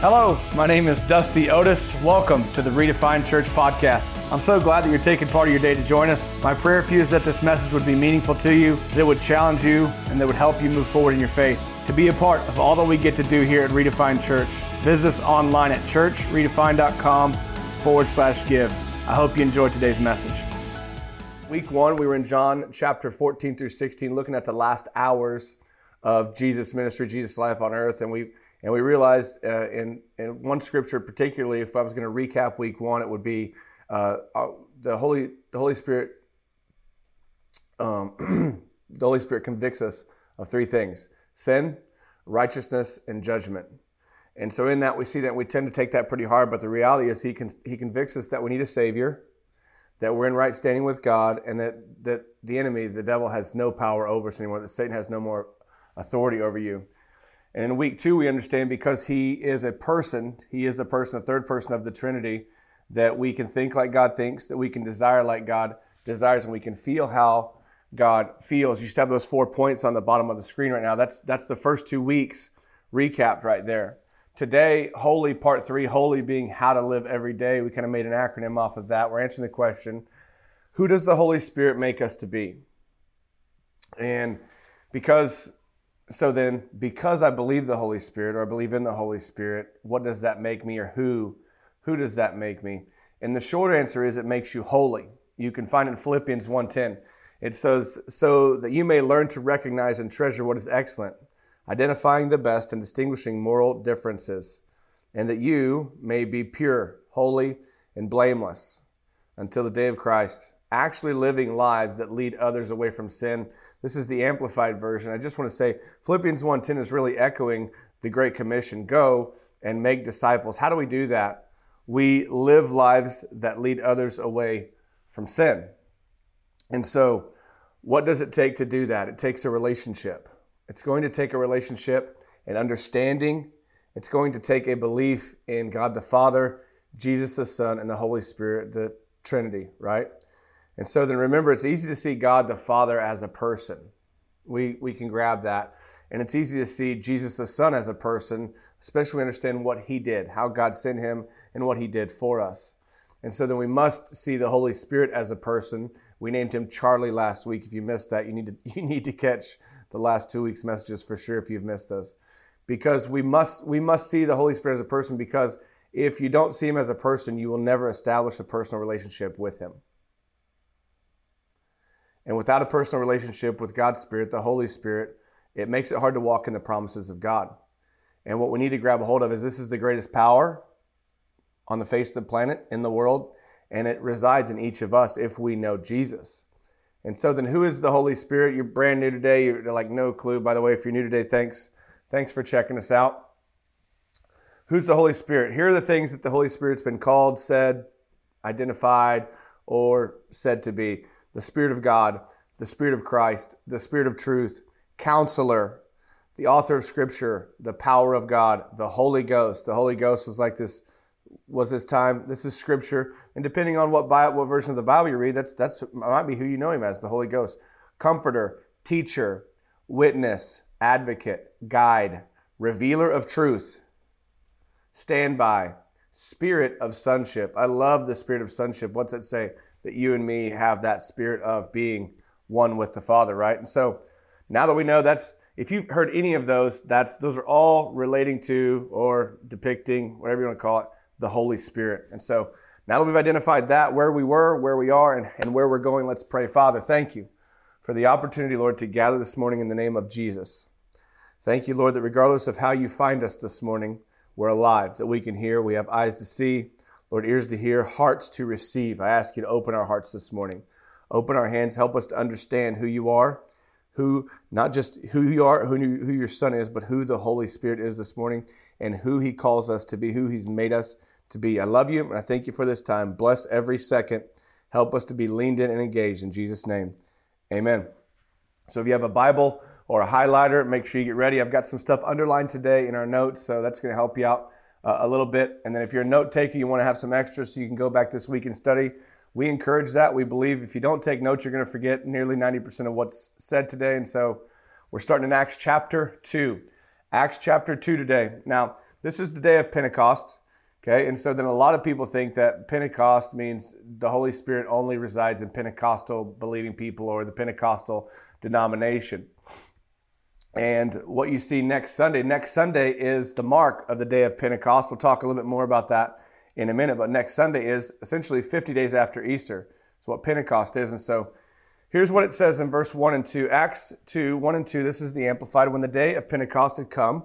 Hello, my name is Dusty Otis. Welcome to the Redefined Church podcast. I'm so glad that you're taking part of your day to join us. My prayer for you is that this message would be meaningful to you, that it would challenge you, and that would help you move forward in your faith. To be a part of all that we get to do here at Redefined Church, visit us online at churchredefined.com forward slash give. I hope you enjoyed today's message. Week one, we were in John chapter 14 through 16, looking at the last hours of Jesus' ministry, Jesus' life on earth, and we and we realized uh, in, in one scripture, particularly, if I was going to recap week one, it would be uh, uh the Holy the Holy Spirit. Um, the Holy Spirit convicts us of three things: sin, righteousness, and judgment. And so, in that, we see that we tend to take that pretty hard. But the reality is, he con- he convicts us that we need a savior, that we're in right standing with God, and that that the enemy, the devil, has no power over us anymore. That Satan has no more authority over you. And in week two, we understand because he is a person, he is the person, the third person of the Trinity, that we can think like God thinks, that we can desire like God desires, and we can feel how God feels. You should have those four points on the bottom of the screen right now. That's that's the first two weeks recapped right there. Today, holy part three, holy being how to live every day. We kind of made an acronym off of that. We're answering the question, who does the Holy Spirit make us to be? And because so then, because I believe the Holy Spirit or I believe in the Holy Spirit, what does that make me or who? Who does that make me? And the short answer is it makes you holy. You can find it in Philippians 1:10. It says, so that you may learn to recognize and treasure what is excellent, identifying the best and distinguishing moral differences, and that you may be pure, holy, and blameless until the day of Christ, actually living lives that lead others away from sin. This is the amplified version. I just want to say Philippians 1:10 is really echoing the great commission, go and make disciples. How do we do that? We live lives that lead others away from sin. And so, what does it take to do that? It takes a relationship. It's going to take a relationship and understanding. It's going to take a belief in God the Father, Jesus the Son, and the Holy Spirit, the Trinity, right? And so then remember, it's easy to see God the Father as a person. We, we can grab that. And it's easy to see Jesus the Son as a person, especially understand what he did, how God sent him, and what he did for us. And so then we must see the Holy Spirit as a person. We named him Charlie last week. If you missed that, you need to, you need to catch the last two weeks' messages for sure if you've missed those. Because we must, we must see the Holy Spirit as a person because if you don't see him as a person, you will never establish a personal relationship with him. And without a personal relationship with God's Spirit, the Holy Spirit, it makes it hard to walk in the promises of God. And what we need to grab a hold of is this is the greatest power on the face of the planet, in the world, and it resides in each of us if we know Jesus. And so then who is the Holy Spirit? You're brand new today. You're like no clue. By the way, if you're new today, thanks. Thanks for checking us out. Who's the Holy Spirit? Here are the things that the Holy Spirit's been called, said, identified, or said to be the Spirit of God, the Spirit of Christ, the Spirit of truth, counselor, the author of Scripture, the power of God, the Holy Ghost. The Holy Ghost was like this, was this time. This is Scripture, and depending on what what version of the Bible you read, that's that's might be who you know him as, the Holy Ghost, comforter, teacher, witness, advocate, guide, revealer of truth, standby, spirit of sonship. I love the spirit of sonship. What's it say? That you and me have that spirit of being one with the Father, right? And so now that we know that's, if you've heard any of those, that's those are all relating to or depicting, whatever you want to call it, the Holy Spirit. And so now that we've identified that, where we were, where we are, and, and where we're going, let's pray. Father, thank you for the opportunity, Lord, to gather this morning in the name of Jesus. Thank you, Lord, that regardless of how you find us this morning, we're alive, that we can hear, we have eyes to see, Lord, ears to hear, hearts to receive. I ask you to open our hearts this morning. Open our hands. Help us to understand who you are, who, not just who you are, who, who your son is, but who the Holy Spirit is this morning and who he calls us to be, who he's made us to be. I love you and I thank you for this time. Bless every second. Help us to be leaned in and engaged in Jesus' name. Amen. So if you have a Bible or a highlighter, make sure you get ready. I've got some stuff underlined today in our notes, so that's going to help you out uh, a little bit. And then if you're a note taker, you want to have some extra so you can go back this week and study. We encourage that. We believe if you don't take notes, you're going to forget nearly 90% of what's said today. And so we're starting in Acts chapter 2. Acts chapter 2 today. Now, this is the day of Pentecost. Okay, and so then a lot of people think that Pentecost means the Holy Spirit only resides in Pentecostal believing people or the Pentecostal denomination. And what you see next Sunday, next Sunday is the mark of the day of Pentecost. We'll talk a little bit more about that in a minute, but next Sunday is essentially 50 days after Easter. It's what Pentecost is. And so here's what it says in verse 1 and 2. Acts 2, 1 and 2, this is the Amplified. When the day of Pentecost had come,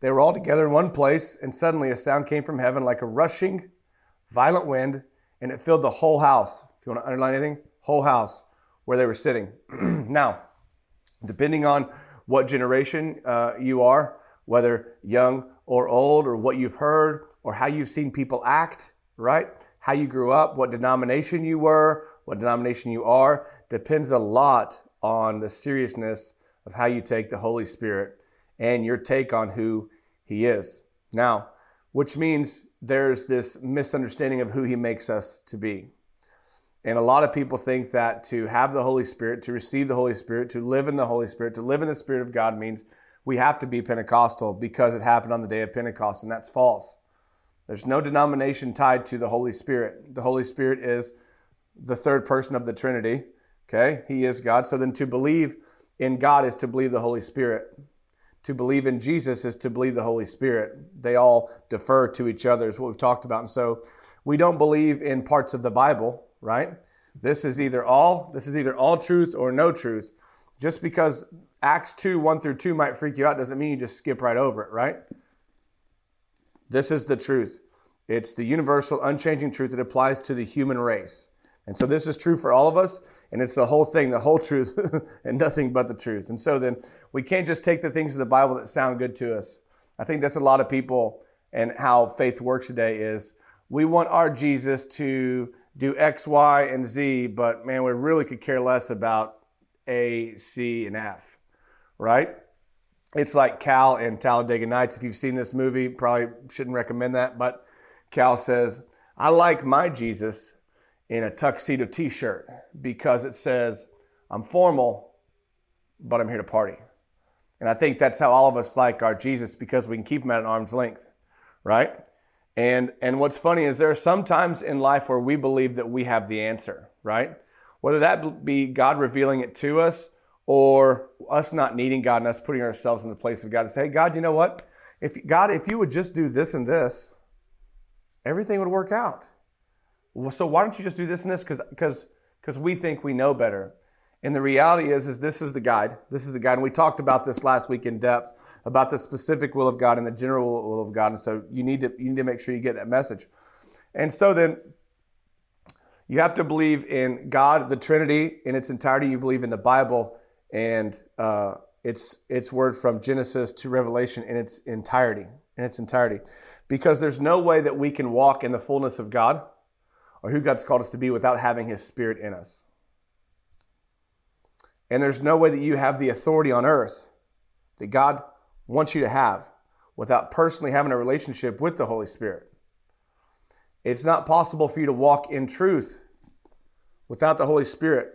they were all together in one place, and suddenly a sound came from heaven like a rushing, violent wind, and it filled the whole house. If you want to underline anything, whole house where they were sitting. now, depending on what generation uh, you are, whether young or old, or what you've heard, or how you've seen people act, right? How you grew up, what denomination you were, what denomination you are, depends a lot on the seriousness of how you take the Holy Spirit and your take on who He is. Now, which means there's this misunderstanding of who He makes us to be. And a lot of people think that to have the Holy Spirit, to receive the Holy Spirit, to live in the Holy Spirit, to live in the Spirit of God means we have to be Pentecostal because it happened on the day of Pentecost, and that's false. There's no denomination tied to the Holy Spirit. The Holy Spirit is the third person of the Trinity. Okay? He is God. So then to believe in God is to believe the Holy Spirit. To believe in Jesus is to believe the Holy Spirit. They all defer to each other, is what we've talked about. And so we don't believe in parts of the Bible, right? This is either all, this is either all truth or no truth. Just because Acts 2, 1 through 2 might freak you out doesn't mean you just skip right over it, right? This is the truth. It's the universal, unchanging truth that applies to the human race. And so this is true for all of us, and it's the whole thing, the whole truth, and nothing but the truth. And so then we can't just take the things of the Bible that sound good to us. I think that's a lot of people and how faith works today is we want our Jesus to do X, Y, and Z, but man, we really could care less about A, C, and F, right? It's like Cal in Talladega Nights. If you've seen this movie, probably shouldn't recommend that, but Cal says, I like my Jesus in a tuxedo t shirt because it says, I'm formal, but I'm here to party. And I think that's how all of us like our Jesus because we can keep him at an arm's length, right? And, and what's funny is there are some times in life where we believe that we have the answer, right? Whether that be God revealing it to us or us not needing God and us putting ourselves in the place of God to say, hey, God, you know what? If God, if you would just do this and this, everything would work out. Well, so why don't you just do this and this? Because because because we think we know better. And the reality is, is this is the guide. This is the guide. And we talked about this last week in depth about the specific will of God and the general will of God. And so you need to you need to make sure you get that message. And so then you have to believe in God, the Trinity in its entirety. You believe in the Bible and uh, its its word from Genesis to Revelation in its entirety. In its entirety because there's no way that we can walk in the fullness of God or who God's called us to be without having His Spirit in us. And there's no way that you have the authority on earth that God wants you to have without personally having a relationship with the Holy Spirit. It's not possible for you to walk in truth without the Holy Spirit.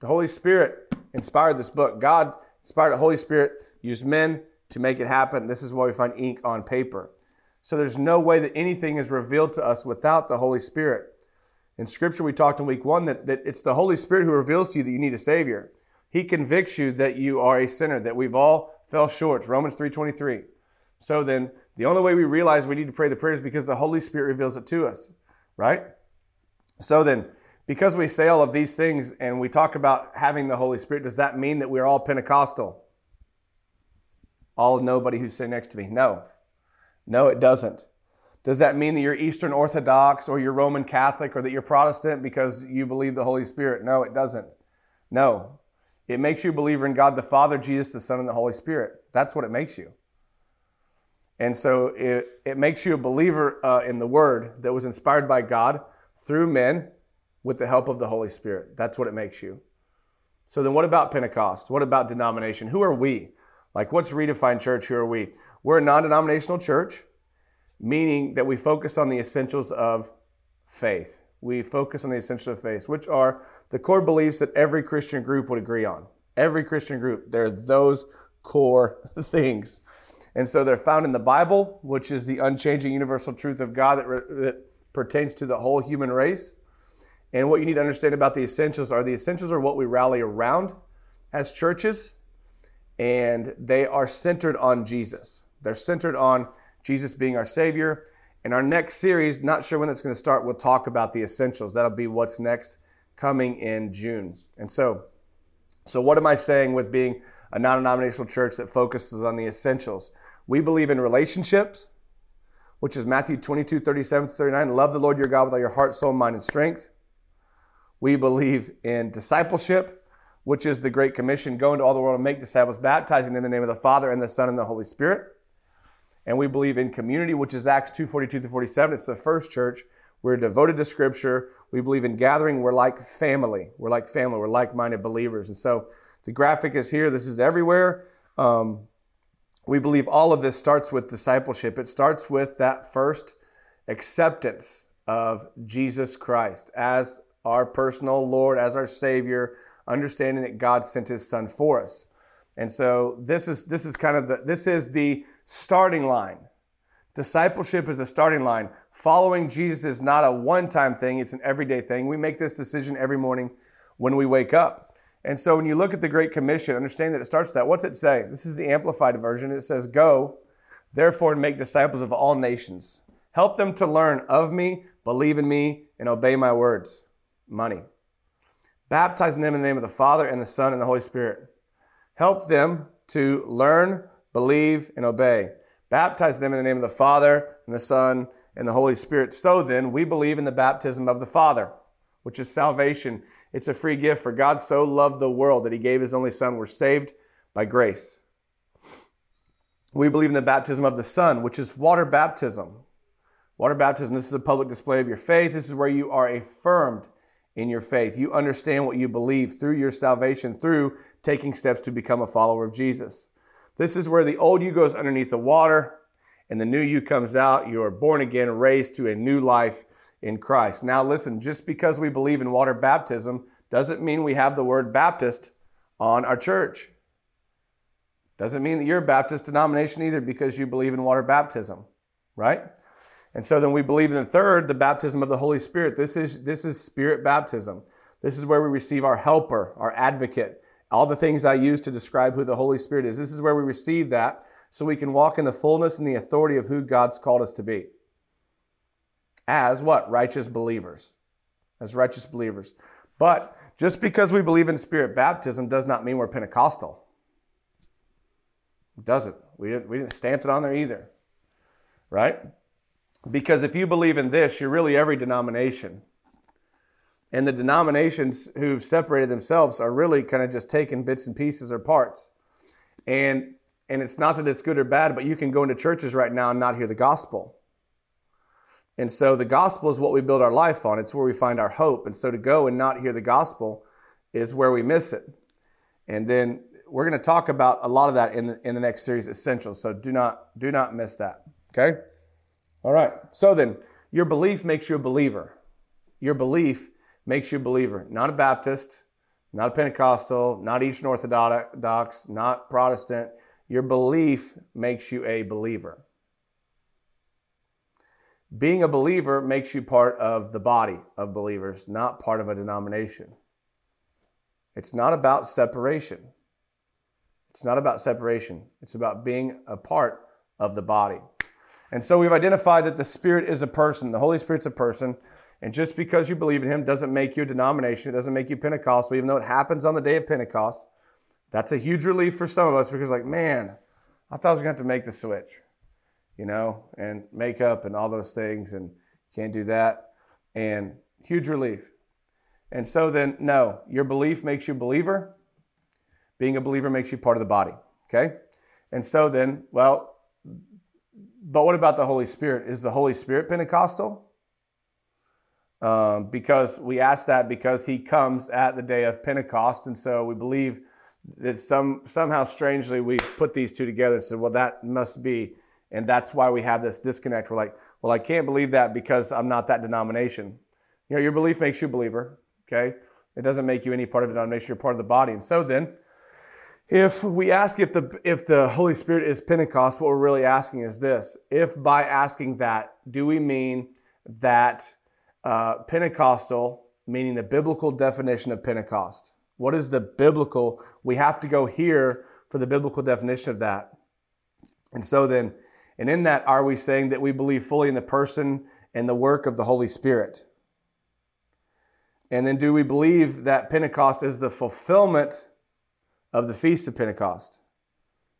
The Holy Spirit inspired this book. God inspired the Holy Spirit, used men to make it happen. This is why we find ink on paper. So there's no way that anything is revealed to us without the Holy Spirit. In Scripture, we talked in week one that, that it's the Holy Spirit who reveals to you that you need a Savior. He convicts you that you are a sinner, that we've all fell short. Romans 3.23. So then, the only way we realize we need to pray the prayers is because the Holy Spirit reveals it to us, right? So then, because we say all of these things and we talk about having the Holy Spirit, does that mean that we're all Pentecostal? All nobody who's sitting next to me? No. No, it doesn't. Does that mean that you're Eastern Orthodox or you're Roman Catholic or that you're Protestant because you believe the Holy Spirit? No, it doesn't. No. It makes you a believer in God the Father, Jesus the Son, and the Holy Spirit. That's what it makes you. And so it, it makes you a believer uh, in the Word that was inspired by God through men with the help of the Holy Spirit. That's what it makes you. So then, what about Pentecost? What about denomination? Who are we? Like, what's Redefined Church? Who are we? We're a non denominational church, meaning that we focus on the essentials of faith. We focus on the essentials of faith, which are the core beliefs that every Christian group would agree on. Every Christian group, there are those core things. And so they're found in the Bible, which is the unchanging universal truth of God that, re- that pertains to the whole human race. And what you need to understand about the essentials are the essentials are what we rally around as churches, and they are centered on Jesus. They're centered on Jesus being our Savior. In our next series, not sure when it's going to start, we'll talk about the essentials. That'll be what's next coming in June. And so, so what am I saying with being a non-denominational church that focuses on the essentials? We believe in relationships, which is Matthew 22, 37 39. Love the Lord your God with all your heart, soul, mind, and strength. We believe in discipleship, which is the Great Commission go into all the world and make disciples, baptizing them in the name of the Father and the Son and the Holy Spirit. And we believe in community, which is Acts 2 42 47. It's the first church. We're devoted to Scripture. We believe in gathering. We're like family. We're like family. We're like minded believers. And so the graphic is here. This is everywhere. Um, we believe all of this starts with discipleship. It starts with that first acceptance of Jesus Christ as our personal Lord, as our Savior, understanding that God sent His Son for us. And so this is this is kind of the this is the starting line. Discipleship is a starting line. Following Jesus is not a one-time thing, it's an everyday thing. We make this decision every morning when we wake up. And so when you look at the Great Commission, understand that it starts with that. What's it say? This is the amplified version. It says, Go, therefore, and make disciples of all nations. Help them to learn of me, believe in me, and obey my words money. Baptizing them in the name of the Father and the Son and the Holy Spirit. Help them to learn, believe, and obey. Baptize them in the name of the Father and the Son and the Holy Spirit. So then, we believe in the baptism of the Father, which is salvation. It's a free gift, for God so loved the world that he gave his only Son. We're saved by grace. We believe in the baptism of the Son, which is water baptism. Water baptism, this is a public display of your faith. This is where you are affirmed in your faith. You understand what you believe through your salvation, through taking steps to become a follower of Jesus. This is where the old you goes underneath the water and the new you comes out. You are born again, raised to a new life in Christ. Now, listen, just because we believe in water baptism doesn't mean we have the word Baptist on our church. Doesn't mean that you're a Baptist denomination either because you believe in water baptism, right? And so then we believe in the third, the baptism of the Holy Spirit. This is, this is spirit baptism. This is where we receive our helper, our advocate, all the things I use to describe who the Holy Spirit is. This is where we receive that so we can walk in the fullness and the authority of who God's called us to be. As what? Righteous believers. As righteous believers. But just because we believe in spirit baptism does not mean we're Pentecostal. It doesn't. We didn't, we didn't stamp it on there either. Right? Because if you believe in this, you're really every denomination. And the denominations who've separated themselves are really kind of just taking bits and pieces or parts. And and it's not that it's good or bad, but you can go into churches right now and not hear the gospel. And so the gospel is what we build our life on. It's where we find our hope. And so to go and not hear the gospel is where we miss it. And then we're going to talk about a lot of that in the, in the next series, Essentials. So do not do not miss that. Okay. All right. So then, your belief makes you a believer. Your belief makes you a believer, not a Baptist, not a Pentecostal, not Eastern Orthodox, not Protestant. Your belief makes you a believer. Being a believer makes you part of the body of believers, not part of a denomination. It's not about separation. It's not about separation. It's about being a part of the body. And so we've identified that the Spirit is a person, the Holy Spirit's a person. And just because you believe in Him doesn't make you a denomination, it doesn't make you Pentecostal, even though it happens on the day of Pentecost. That's a huge relief for some of us because, like, man, I thought I was going to have to make the switch, you know, and makeup and all those things, and can't do that. And huge relief. And so then, no, your belief makes you a believer. Being a believer makes you part of the body. Okay? And so then, well, but what about the Holy Spirit? Is the Holy Spirit Pentecostal? Um, because we ask that because he comes at the day of Pentecost, and so we believe that some somehow strangely we put these two together and said, well, that must be, and that's why we have this disconnect. We're like, well, I can't believe that because I'm not that denomination. You know, your belief makes you a believer. Okay, it doesn't make you any part of the denomination. You're part of the body, and so then If we ask if the, if the Holy Spirit is Pentecost, what we're really asking is this. If by asking that, do we mean that uh, Pentecostal, meaning the biblical definition of Pentecost? What is the biblical? We have to go here for the biblical definition of that. And so then, and in that, are we saying that we believe fully in the person and the work of the Holy Spirit? And then, do we believe that Pentecost is the fulfillment of the Feast of Pentecost.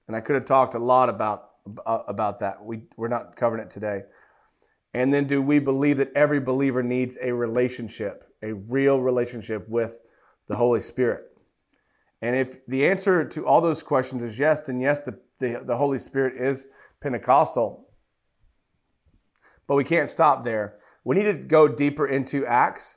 And I could have talked a lot about, uh, about that. We, we're not covering it today. And then, do we believe that every believer needs a relationship, a real relationship with the Holy Spirit? And if the answer to all those questions is yes, then yes, the, the, the Holy Spirit is Pentecostal. But we can't stop there. We need to go deeper into Acts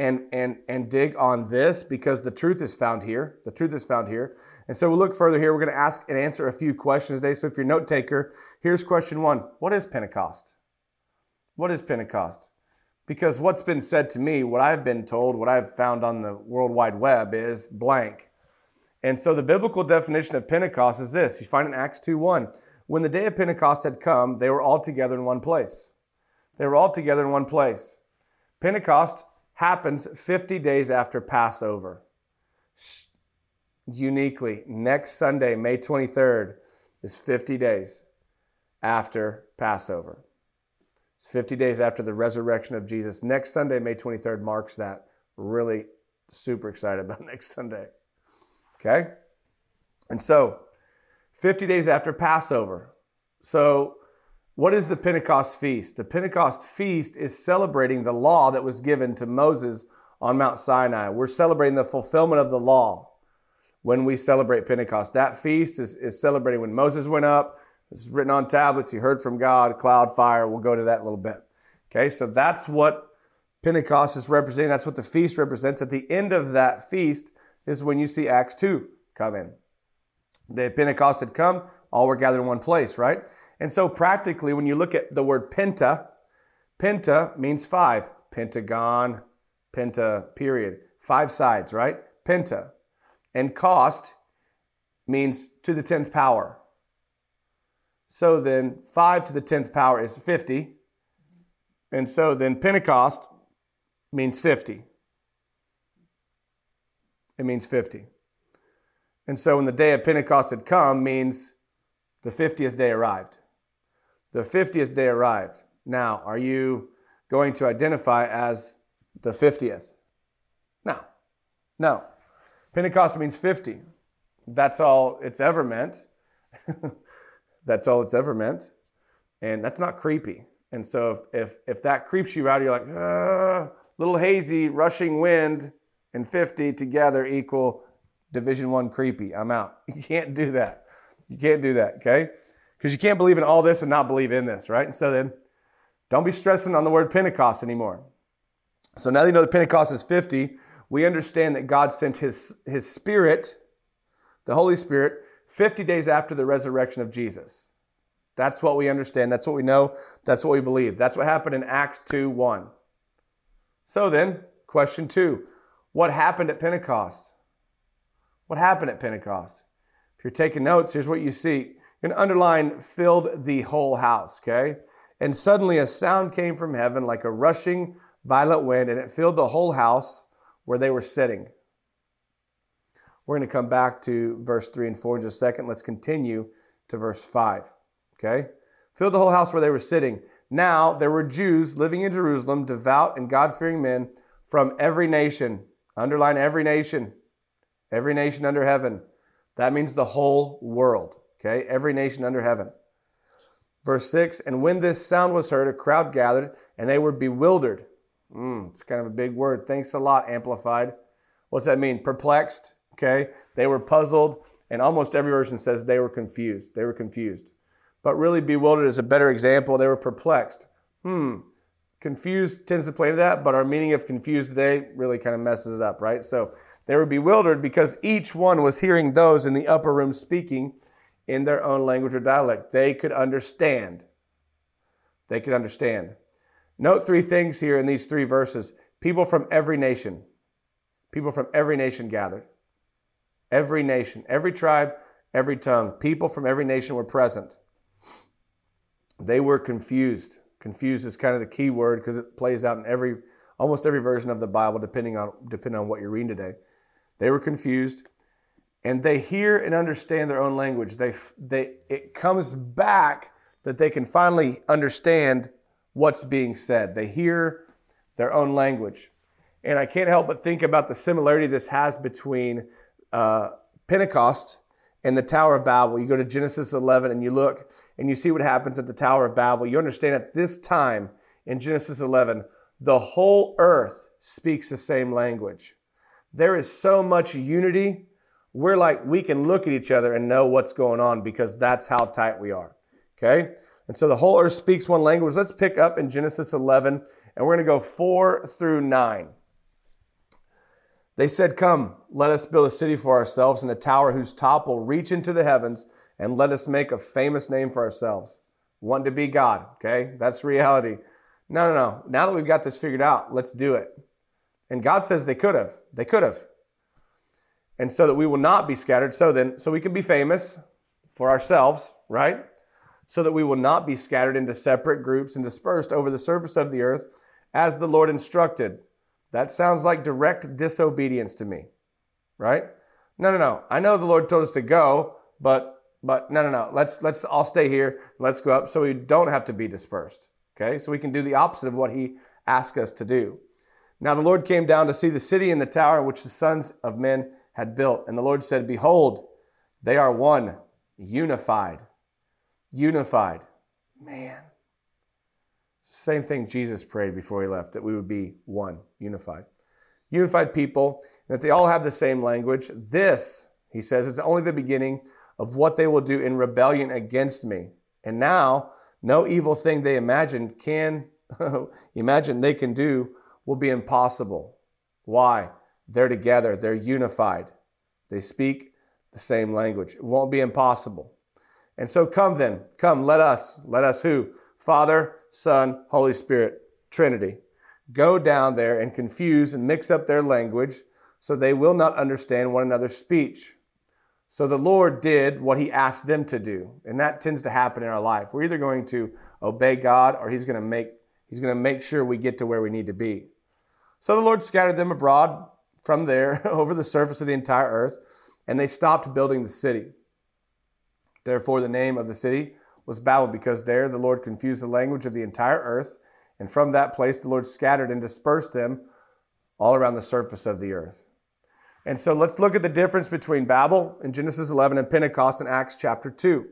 and and and dig on this because the truth is found here. The truth is found here. And so we'll look further here. We're going to ask and answer a few questions today. So if you're a note taker, here's question one. What is Pentecost? What is Pentecost? Because what's been said to me, what I've been told, what I've found on the World Wide Web is blank. And so the biblical definition of Pentecost is this. You find in Acts 2 1. When the day of Pentecost had come, they were all together in one place. They were all together in one place. Pentecost happens 50 days after Passover. Uniquely, next Sunday, May 23rd, is 50 days after Passover. It's 50 days after the resurrection of Jesus. Next Sunday, May 23rd, marks that. Really super excited about next Sunday. Okay? And so, 50 days after Passover. So, what is the Pentecost feast? The Pentecost feast is celebrating the law that was given to Moses on Mount Sinai. We're celebrating the fulfillment of the law when we celebrate Pentecost. That feast is, is celebrating when Moses went up. It's written on tablets. He heard from God, cloud, fire. We'll go to that a little bit. Okay, so that's what Pentecost is representing. That's what the feast represents. At the end of that feast is when you see Acts 2 come in. The Pentecost had come, all were gathered in one place, right? And so practically, when you look at the word penta, penta means five. Pentagon, penta, period. Five sides, right? Penta. And cost means to the 10th power. So then 5 to the 10th power is 50. And so then Pentecost means 50. It means 50. And so when the day of Pentecost had come means the 50th day arrived. The 50th day arrived. Now, are you going to identify as the 50th? No. No. Pentecost means 50. That's all it's ever meant. that's all it's ever meant. And that's not creepy. And so if, if, if that creeps you out, you're like, uh, little hazy, rushing wind and 50 together equal division one creepy. I'm out. You can't do that. You can't do that, okay? Because you can't believe in all this and not believe in this, right? And so then, don't be stressing on the word Pentecost anymore. So now that you know that Pentecost is 50, we understand that God sent his, his Spirit, the Holy Spirit, 50 days after the resurrection of Jesus. That's what we understand. That's what we know. That's what we believe. That's what happened in Acts 2 1. So then, question two What happened at Pentecost? What happened at Pentecost? If you're taking notes, here's what you see and underline filled the whole house, okay? And suddenly a sound came from heaven like a rushing violent wind, and it filled the whole house where they were sitting. We're going to come back to verse 3 and 4 in just a second. Let's continue to verse 5, okay? Filled the whole house where they were sitting. Now there were Jews living in Jerusalem, devout and God fearing men from every nation. Underline every nation. Every nation under heaven. That means the whole world. Okay, every nation under heaven. Verse 6 And when this sound was heard, a crowd gathered, and they were bewildered. Mm, it's kind of a big word. Thanks a lot, Amplified. What's that mean? Perplexed. Okay, they were puzzled, and almost every version says they were confused. They were confused. But really, bewildered is a better example. They were perplexed. Hmm. Confused tends to play into that, but our meaning of confused today really kind of messes it up, right? So they were bewildered because each one was hearing those in the upper room speaking in their own language or dialect. They could understand. They could understand. Note three things here in these three verses people from every nation. People from every nation gathered. Every nation, every tribe, every tongue, people from every nation were present. They were confused. Confused is kind of the key word because it plays out in every almost every version of the Bible, depending on depending on what you're reading today. They were confused, and they hear and understand their own language. They they it comes back that they can finally understand what's being said. They hear their own language, and I can't help but think about the similarity this has between uh, Pentecost and the Tower of Babel. You go to Genesis 11 and you look and you see what happens at the Tower of Babel. You understand at this time in Genesis 11, the whole earth speaks the same language. There is so much unity. We're like, we can look at each other and know what's going on because that's how tight we are. Okay? And so the whole earth speaks one language. Let's pick up in Genesis 11 and we're going to go 4 through 9. They said, Come, let us build a city for ourselves and a tower whose top will reach into the heavens, and let us make a famous name for ourselves. Want to be God, okay? That's reality. No, no, no. Now that we've got this figured out, let's do it. And God says they could have. They could have. And so that we will not be scattered. So then, so we can be famous for ourselves, right? So that we will not be scattered into separate groups and dispersed over the surface of the earth as the Lord instructed. That sounds like direct disobedience to me, right? No, no, no. I know the Lord told us to go, but but no, no, no. Let's let's all stay here. Let's go up so we don't have to be dispersed. Okay, so we can do the opposite of what He asked us to do. Now the Lord came down to see the city and the tower in which the sons of men had built, and the Lord said, "Behold, they are one, unified, unified." Man, same thing Jesus prayed before he left that we would be one, unified. Unified people, that they all have the same language. This, he says, is only the beginning of what they will do in rebellion against me. And now, no evil thing they imagine can imagine they can do will be impossible. Why? They're together, they're unified. They speak the same language. It won't be impossible. And so come then, come, let us, let us who? Father, Son, Holy Spirit, Trinity. Go down there and confuse and mix up their language so they will not understand one another's speech. So the Lord did what he asked them to do. And that tends to happen in our life. We're either going to obey God or he's going to make he's going to make sure we get to where we need to be. So the Lord scattered them abroad from there over the surface of the entire earth, and they stopped building the city. Therefore the name of the city was Babel, because there the Lord confused the language of the entire earth, and from that place the Lord scattered and dispersed them all around the surface of the earth. And so let's look at the difference between Babel in Genesis 11 and Pentecost in Acts chapter 2.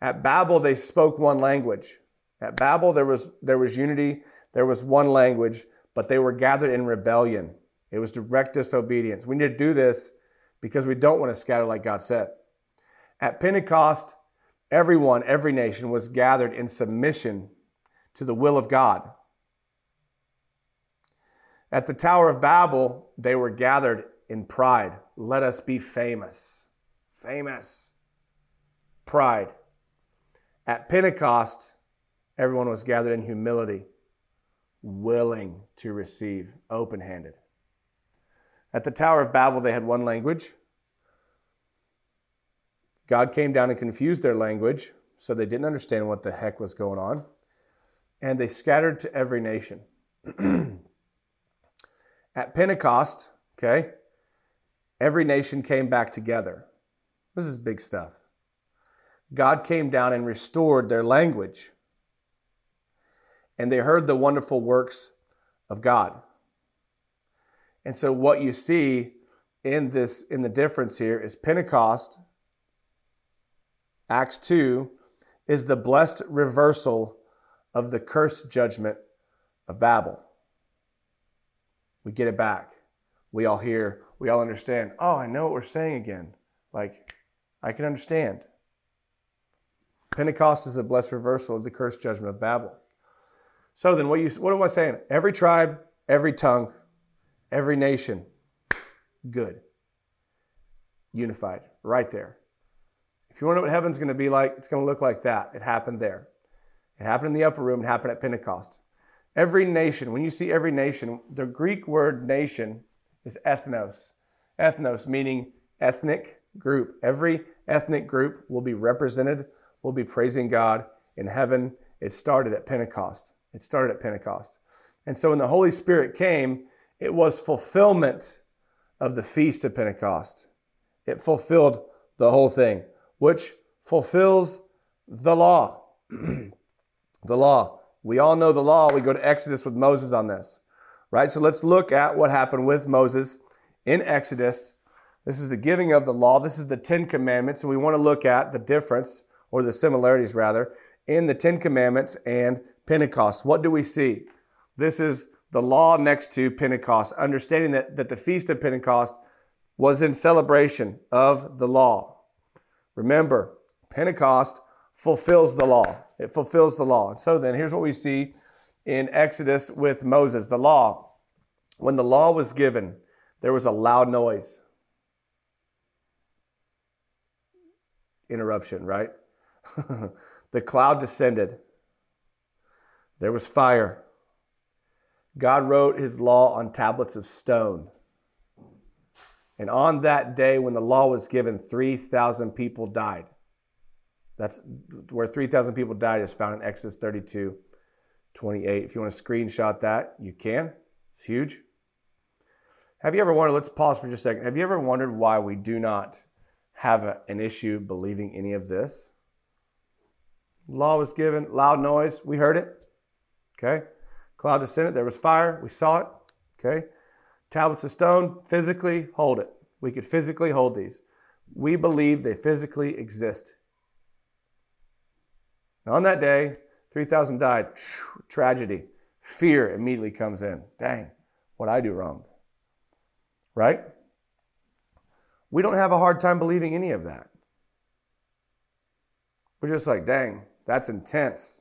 At Babel, they spoke one language. At Babel, there was, there was unity, there was one language, but they were gathered in rebellion. It was direct disobedience. We need to do this because we don't want to scatter like God said. At Pentecost, everyone, every nation was gathered in submission to the will of God. At the Tower of Babel, they were gathered in pride. Let us be famous. Famous. Pride. At Pentecost, everyone was gathered in humility, willing to receive, open handed. At the Tower of Babel, they had one language. God came down and confused their language, so they didn't understand what the heck was going on. And they scattered to every nation. At Pentecost, okay, every nation came back together. This is big stuff. God came down and restored their language. And they heard the wonderful works of God. And so what you see in this in the difference here is Pentecost Acts 2 is the blessed reversal of the cursed judgment of Babel. We get it back. We all hear, we all understand. Oh, I know what we're saying again. Like, I can understand. Pentecost is a blessed reversal of the cursed judgment of Babel. So then, what, you, what am I saying? Every tribe, every tongue, every nation, good. Unified, right there. If you want to know what heaven's going to be like, it's going to look like that. It happened there. It happened in the upper room. It happened at Pentecost. Every nation, when you see every nation, the Greek word nation is ethnos. Ethnos, meaning ethnic group, every ethnic group will be represented, will be praising God in heaven. It started at Pentecost. It started at Pentecost. And so when the Holy Spirit came, it was fulfillment of the feast of Pentecost. It fulfilled the whole thing, which fulfills the law. the law. We all know the law. We go to Exodus with Moses on this, right? So let's look at what happened with Moses in Exodus. This is the giving of the law. This is the Ten Commandments. And we want to look at the difference, or the similarities rather, in the Ten Commandments and Pentecost. What do we see? This is the law next to Pentecost, understanding that, that the Feast of Pentecost was in celebration of the law. Remember, Pentecost fulfills the law. It fulfills the law. And so then, here's what we see in Exodus with Moses the law. When the law was given, there was a loud noise. Interruption, right? the cloud descended. There was fire. God wrote his law on tablets of stone. And on that day when the law was given, 3,000 people died. That's where 3,000 people died is found in Exodus 32, 28. If you want to screenshot that, you can. It's huge. Have you ever wondered, let's pause for just a second. Have you ever wondered why we do not have a, an issue believing any of this? Law was given, loud noise, we heard it. Okay? Cloud descended, there was fire, we saw it. Okay? Tablets of stone, physically hold it. We could physically hold these. We believe they physically exist. Now, on that day, 3,000 died. Tragedy. Fear immediately comes in. Dang, what I do wrong. Right? We don't have a hard time believing any of that. We're just like, dang, that's intense.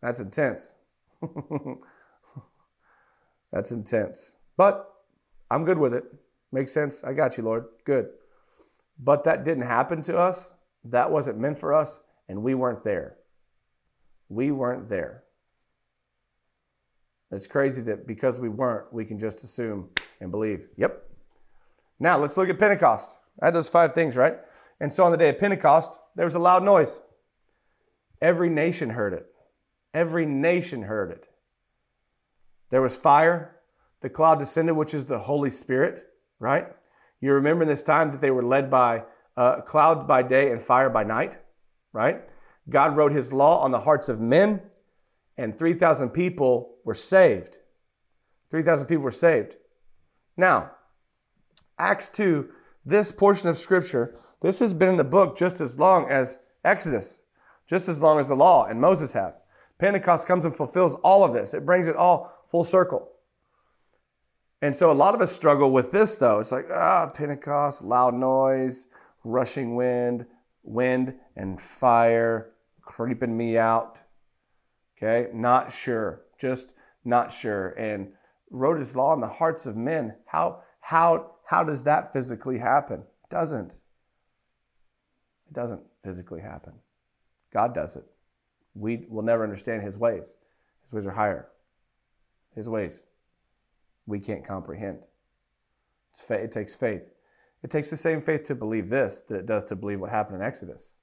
That's intense. That's intense. But I'm good with it. Makes sense. I got you, Lord. Good. But that didn't happen to us. That wasn't meant for us, and we weren't there. We weren't there. It's crazy that because we weren't, we can just assume and believe. Yep. Now let's look at Pentecost. I had those five things, right? And so on the day of Pentecost, there was a loud noise. Every nation heard it. Every nation heard it. There was fire. The cloud descended, which is the Holy Spirit, right? You remember in this time that they were led by a uh, cloud by day and fire by night, right? God wrote his law on the hearts of men, and 3,000 people were saved. 3,000 people were saved. Now, Acts 2, this portion of scripture, this has been in the book just as long as Exodus, just as long as the law and Moses have. Pentecost comes and fulfills all of this. It brings it all full circle. And so a lot of us struggle with this though. It's like, ah, Pentecost, loud noise, rushing wind, wind and fire creeping me out. Okay, not sure, just not sure. And wrote his law in the hearts of men. How how how does that physically happen? It doesn't. It doesn't physically happen. God does it. We will never understand his ways. His ways are higher. His ways we can't comprehend. it takes faith. It takes the same faith to believe this that it does to believe what happened in Exodus.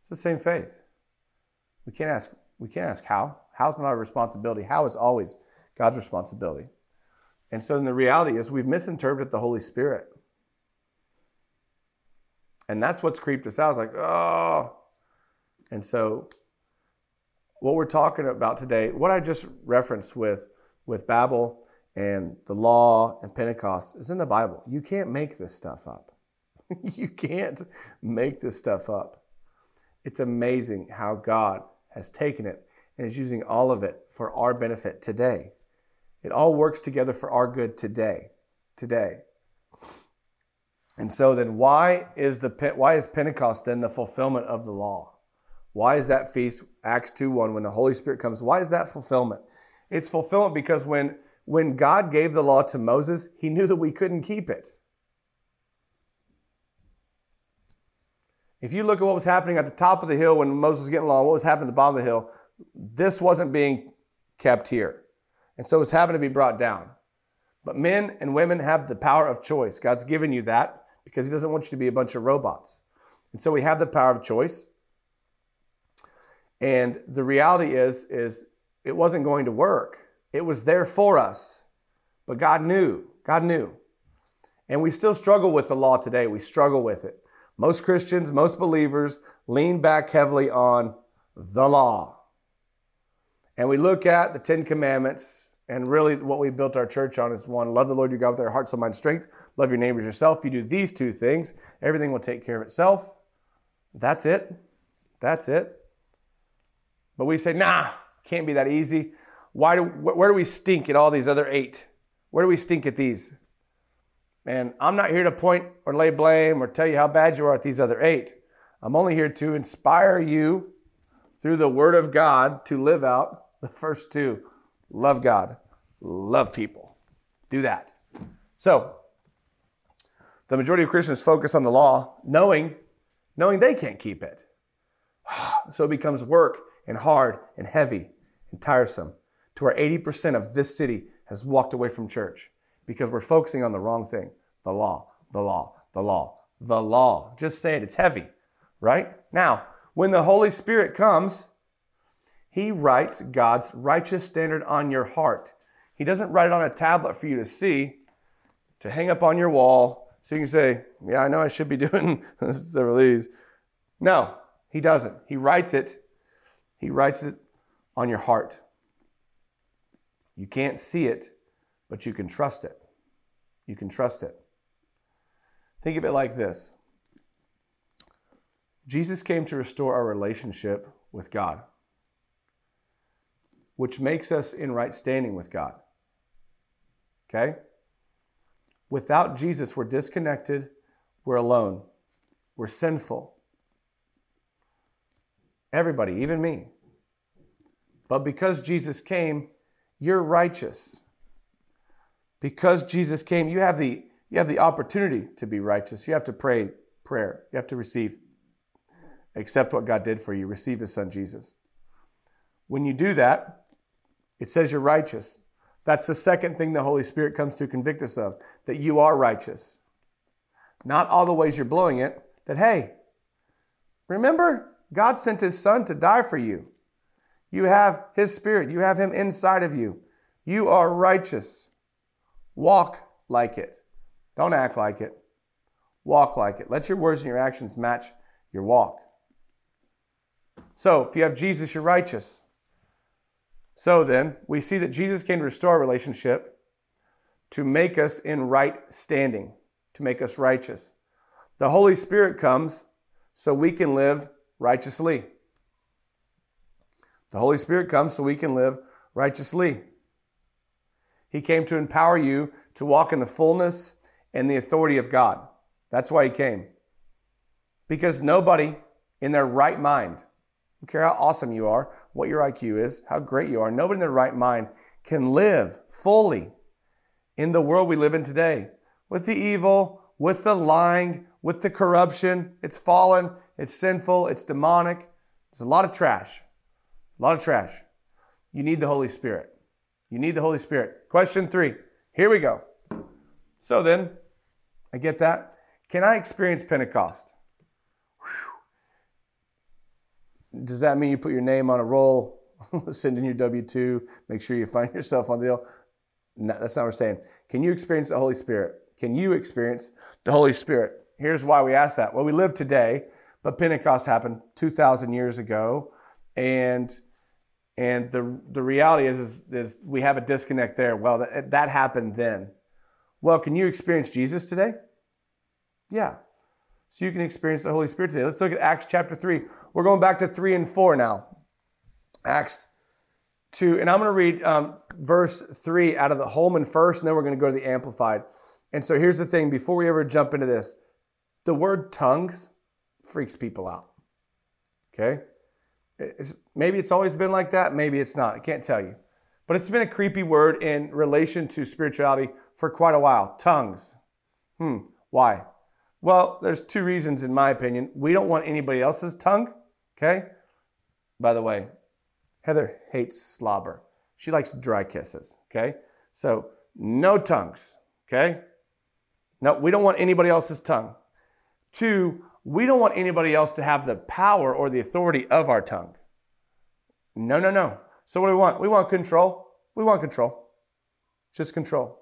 It's the same faith. We can't ask, we can't ask how. How's not our responsibility. How is always God's responsibility. And so then the reality is we've misinterpreted the Holy Spirit. And that's what's creeped us out. It's like, oh. And so what we're talking about today, what I just referenced with, with Babel and the law and Pentecost is in the Bible. You can't make this stuff up. you can't make this stuff up. It's amazing how God has taken it and is using all of it for our benefit today. It all works together for our good today. Today. And so then why is the why is Pentecost then the fulfillment of the law? Why is that feast, Acts 2 1, when the Holy Spirit comes, why is that fulfillment? It's fulfillment because when, when God gave the law to Moses, he knew that we couldn't keep it. If you look at what was happening at the top of the hill when Moses was getting along, what was happening at the bottom of the hill, this wasn't being kept here. And so it's having to be brought down. But men and women have the power of choice. God's given you that because he doesn't want you to be a bunch of robots. And so we have the power of choice. And the reality is is it wasn't going to work. It was there for us. But God knew. God knew. And we still struggle with the law today. We struggle with it. Most Christians, most believers lean back heavily on the law. And we look at the 10 commandments and really what we built our church on is one, love the Lord your God with your heart, soul, mind, strength. Love your neighbors yourself. You do these two things, everything will take care of itself. That's it. That's it. But we say, nah, can't be that easy. Why do, where do we stink at all these other eight? Where do we stink at these? And I'm not here to point or lay blame or tell you how bad you are at these other eight. I'm only here to inspire you through the Word of God to live out the first two love God, love people. Do that. So, the majority of Christians focus on the law, knowing, knowing they can't keep it. So it becomes work and hard and heavy and tiresome to where 80% of this city has walked away from church because we're focusing on the wrong thing the law, the law, the law, the law. Just say it, it's heavy, right? Now, when the Holy Spirit comes, He writes God's righteous standard on your heart. He doesn't write it on a tablet for you to see, to hang up on your wall, so you can say, Yeah, I know I should be doing of these. No, He doesn't. He writes it, He writes it on your heart. You can't see it, but you can trust it. You can trust it. Think of it like this Jesus came to restore our relationship with God, which makes us in right standing with God. Okay? Without Jesus, we're disconnected, we're alone, we're sinful. Everybody, even me. But because Jesus came, you're righteous. Because Jesus came, you have the you have the opportunity to be righteous. You have to pray prayer. You have to receive accept what God did for you, receive his son Jesus. When you do that, it says you're righteous. That's the second thing the Holy Spirit comes to convict us of, that you are righteous. Not all the ways you're blowing it, that hey, remember God sent his son to die for you. You have His Spirit, you have Him inside of you. You are righteous. Walk like it. Don't act like it. Walk like it. Let your words and your actions match your walk. So, if you have Jesus, you're righteous. So then, we see that Jesus came to restore our relationship to make us in right standing, to make us righteous. The Holy Spirit comes so we can live righteously. The Holy Spirit comes so we can live righteously. He came to empower you to walk in the fullness and the authority of God. That's why He came. Because nobody in their right mind, don't care how awesome you are, what your IQ is, how great you are, nobody in their right mind can live fully in the world we live in today with the evil, with the lying, with the corruption. It's fallen, it's sinful, it's demonic. There's a lot of trash. A lot of trash. You need the Holy Spirit. You need the Holy Spirit. Question three. Here we go. So then, I get that. Can I experience Pentecost? Whew. Does that mean you put your name on a roll, send in your W 2, make sure you find yourself on the deal? No, that's not what we're saying. Can you experience the Holy Spirit? Can you experience the Holy Spirit? Here's why we ask that. Well, we live today, but Pentecost happened 2,000 years ago. And and the, the reality is, is, is we have a disconnect there. Well, that, that happened then. Well, can you experience Jesus today? Yeah. So you can experience the Holy Spirit today. Let's look at Acts chapter 3. We're going back to 3 and 4 now. Acts 2. And I'm going to read um, verse 3 out of the Holman first, and then we're going to go to the Amplified. And so here's the thing before we ever jump into this, the word tongues freaks people out. Okay? It's, maybe it's always been like that. Maybe it's not. I can't tell you. But it's been a creepy word in relation to spirituality for quite a while. Tongues. Hmm. Why? Well, there's two reasons, in my opinion. We don't want anybody else's tongue. Okay. By the way, Heather hates slobber. She likes dry kisses. Okay. So no tongues. Okay. No, we don't want anybody else's tongue. Two, we don't want anybody else to have the power or the authority of our tongue. No, no, no. So what do we want? We want control. We want control. Just control.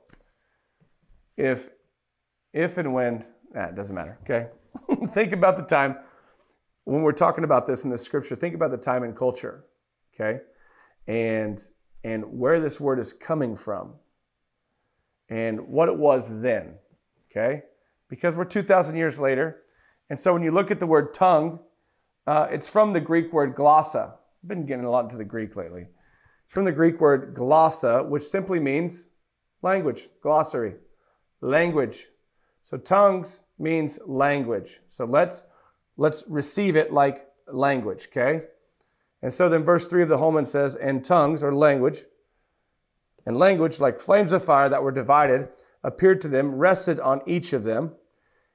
If if and when, nah, doesn't matter. Okay. think about the time when we're talking about this in the scripture, think about the time and culture. Okay. And and where this word is coming from and what it was then. Okay? Because we're 2,000 years later. And so when you look at the word tongue, uh, it's from the Greek word glossa. I've been getting a lot into the Greek lately. It's from the Greek word glossa, which simply means language, glossary, language. So tongues means language. So let's let's receive it like language, okay? And so then verse 3 of the Holman says, and tongues or language, and language like flames of fire that were divided appeared to them, rested on each of them.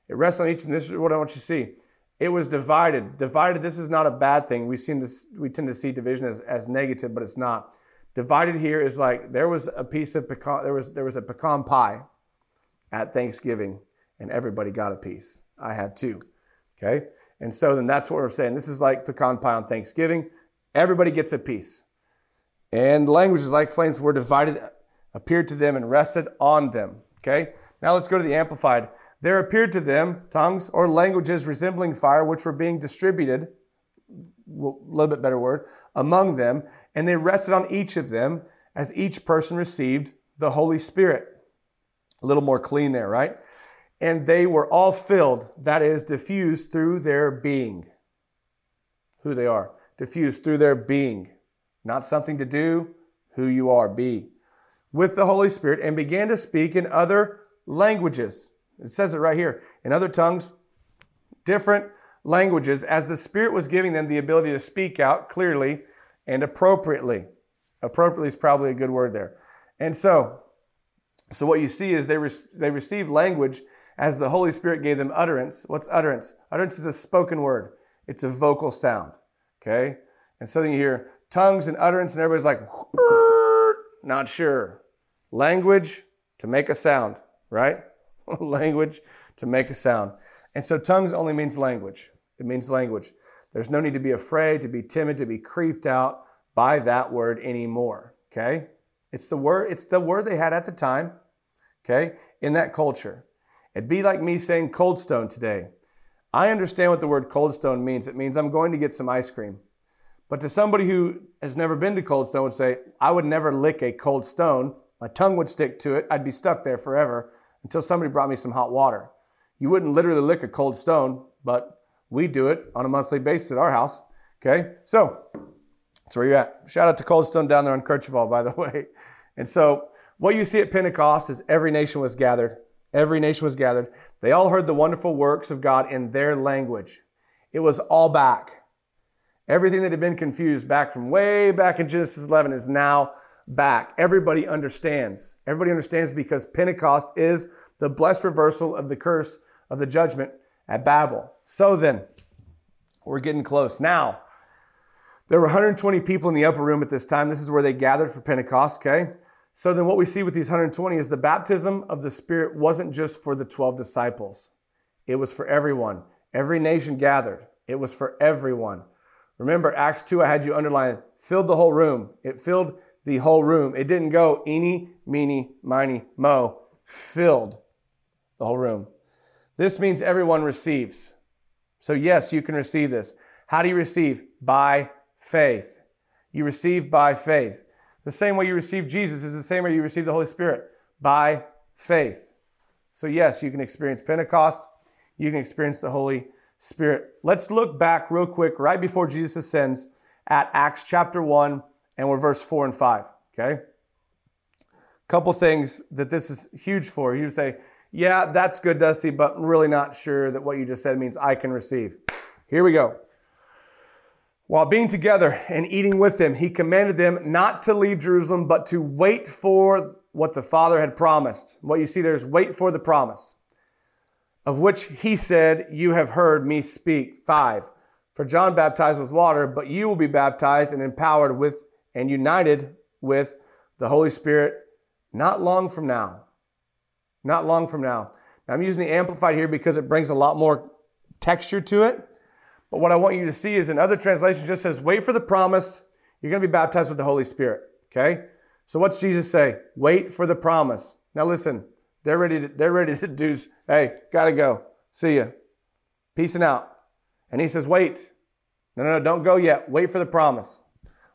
It rests on each, and this is what I want you to see. It was divided. Divided, this is not a bad thing. We seem to we tend to see division as, as negative, but it's not. Divided here is like there was a piece of pecan, there was there was a pecan pie at Thanksgiving, and everybody got a piece. I had two. Okay? And so then that's what we're saying. This is like pecan pie on Thanksgiving. Everybody gets a piece. And languages like flames were divided, appeared to them, and rested on them. Okay? Now let's go to the Amplified. There appeared to them tongues or languages resembling fire, which were being distributed, a little bit better word, among them, and they rested on each of them as each person received the Holy Spirit. A little more clean there, right? And they were all filled, that is, diffused through their being. Who they are diffused through their being, not something to do, who you are, be, with the Holy Spirit, and began to speak in other languages. It says it right here in other tongues, different languages, as the Spirit was giving them the ability to speak out clearly and appropriately. Appropriately is probably a good word there. And so, so what you see is they, re- they received language as the Holy Spirit gave them utterance. What's utterance? Utterance is a spoken word. It's a vocal sound. Okay? And so then you hear tongues and utterance, and everybody's like, not sure. Language to make a sound, right? language to make a sound. And so tongues only means language. It means language. There's no need to be afraid, to be timid, to be creeped out by that word anymore. Okay? It's the word, it's the word they had at the time, okay, in that culture. It'd be like me saying cold stone today. I understand what the word cold stone means. It means I'm going to get some ice cream. But to somebody who has never been to Cold Stone would say, I would never lick a cold stone. My tongue would stick to it. I'd be stuck there forever until somebody brought me some hot water. You wouldn't literally lick a cold stone, but we do it on a monthly basis at our house. Okay, so that's where you're at. Shout out to Cold Stone down there on Kercheval, by the way. And so what you see at Pentecost is every nation was gathered. Every nation was gathered. They all heard the wonderful works of God in their language. It was all back. Everything that had been confused back from way back in Genesis 11 is now back. Everybody understands. Everybody understands because Pentecost is the blessed reversal of the curse of the judgment at Babel. So then, we're getting close. Now, there were 120 people in the upper room at this time. This is where they gathered for Pentecost, okay? So then what we see with these 120 is the baptism of the Spirit wasn't just for the 12 disciples. It was for everyone. Every nation gathered. It was for everyone. Remember Acts 2, I had you underline, filled the whole room. It filled the whole room. It didn't go eeny, meeny, miny, mo. Filled the whole room. This means everyone receives. So yes, you can receive this. How do you receive? By faith. You receive by faith. The same way you receive Jesus is the same way you receive the Holy Spirit by faith. So, yes, you can experience Pentecost, you can experience the Holy Spirit. Let's look back real quick, right before Jesus ascends, at Acts chapter 1, and we're verse 4 and 5. Okay? Couple things that this is huge for. You say, yeah, that's good, Dusty, but I'm really not sure that what you just said means I can receive. Here we go. While being together and eating with them, he commanded them not to leave Jerusalem, but to wait for what the Father had promised. What you see there is wait for the promise, of which he said, You have heard me speak. Five. For John baptized with water, but you will be baptized and empowered with and united with the Holy Spirit not long from now. Not long from now. now. I'm using the Amplified here because it brings a lot more texture to it. But what I want you to see is in other translations just says, wait for the promise. You're going to be baptized with the Holy Spirit. Okay? So what's Jesus say? Wait for the promise. Now listen, they're ready to, they're ready to do, hey, gotta go. See ya. Peacing out. And he says, wait. No, no, no, don't go yet. Wait for the promise.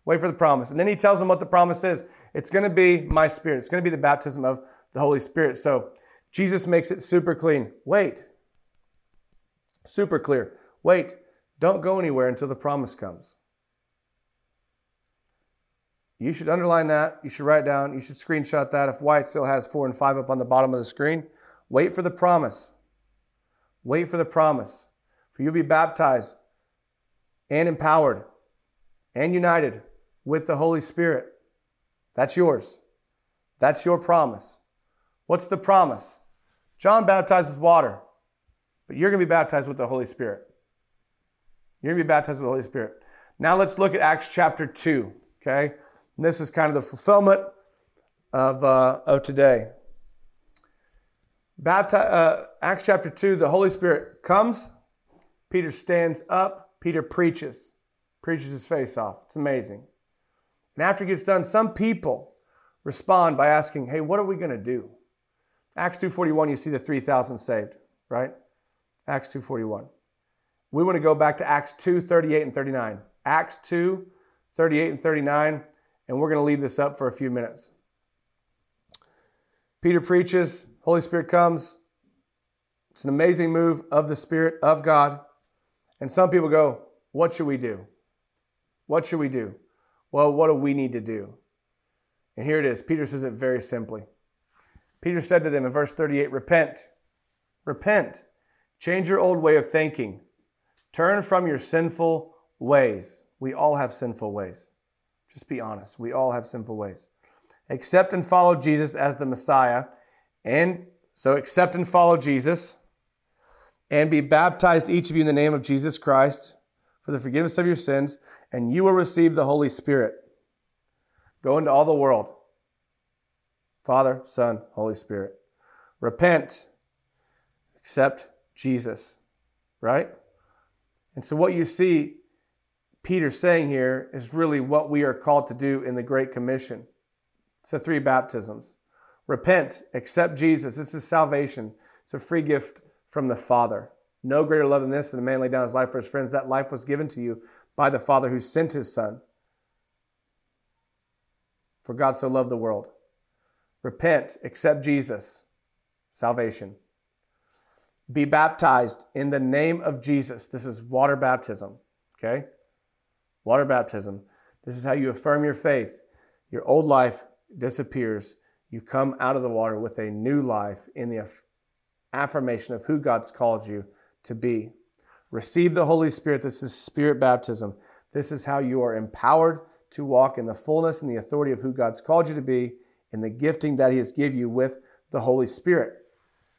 Wait for the promise. And then he tells them what the promise is. It's going to be my spirit. It's going to be the baptism of the Holy Spirit. So Jesus makes it super clean. Wait. Super clear. Wait. Don't go anywhere until the promise comes. You should underline that. You should write it down. You should screenshot that. If White still has four and five up on the bottom of the screen, wait for the promise. Wait for the promise. For you'll be baptized and empowered and united with the Holy Spirit. That's yours. That's your promise. What's the promise? John baptized with water, but you're going to be baptized with the Holy Spirit. You're going to be baptized with the Holy Spirit. Now let's look at Acts chapter 2, okay? And this is kind of the fulfillment of, uh, of today. Bapti- uh, Acts chapter 2, the Holy Spirit comes, Peter stands up, Peter preaches, preaches his face off. It's amazing. And after it gets done, some people respond by asking, hey, what are we going to do? Acts 2.41, you see the 3,000 saved, right? Acts 2.41. We want to go back to Acts 2, 38 and 39. Acts 2, 38 and 39, and we're going to leave this up for a few minutes. Peter preaches, Holy Spirit comes. It's an amazing move of the Spirit of God. And some people go, What should we do? What should we do? Well, what do we need to do? And here it is. Peter says it very simply. Peter said to them in verse 38 Repent, repent, change your old way of thinking, turn from your sinful ways. We all have sinful ways. Just be honest. We all have sinful ways. Accept and follow Jesus as the Messiah. And so accept and follow Jesus and be baptized, each of you, in the name of Jesus Christ for the forgiveness of your sins, and you will receive the Holy Spirit. Go into all the world. Father, Son, Holy Spirit. Repent. Accept Jesus. Right? And so, what you see Peter saying here is really what we are called to do in the Great Commission. It's the three baptisms. Repent, accept Jesus. This is salvation. It's a free gift from the Father. No greater love than this that a man laid down his life for his friends. That life was given to you by the Father who sent his Son. For God so loved the world. Repent, accept Jesus, salvation. Be baptized in the name of Jesus. This is water baptism, okay? Water baptism. This is how you affirm your faith. Your old life disappears. You come out of the water with a new life in the affirmation of who God's called you to be. Receive the Holy Spirit. This is spirit baptism. This is how you are empowered to walk in the fullness and the authority of who God's called you to be in the gifting that He has given you with the Holy Spirit.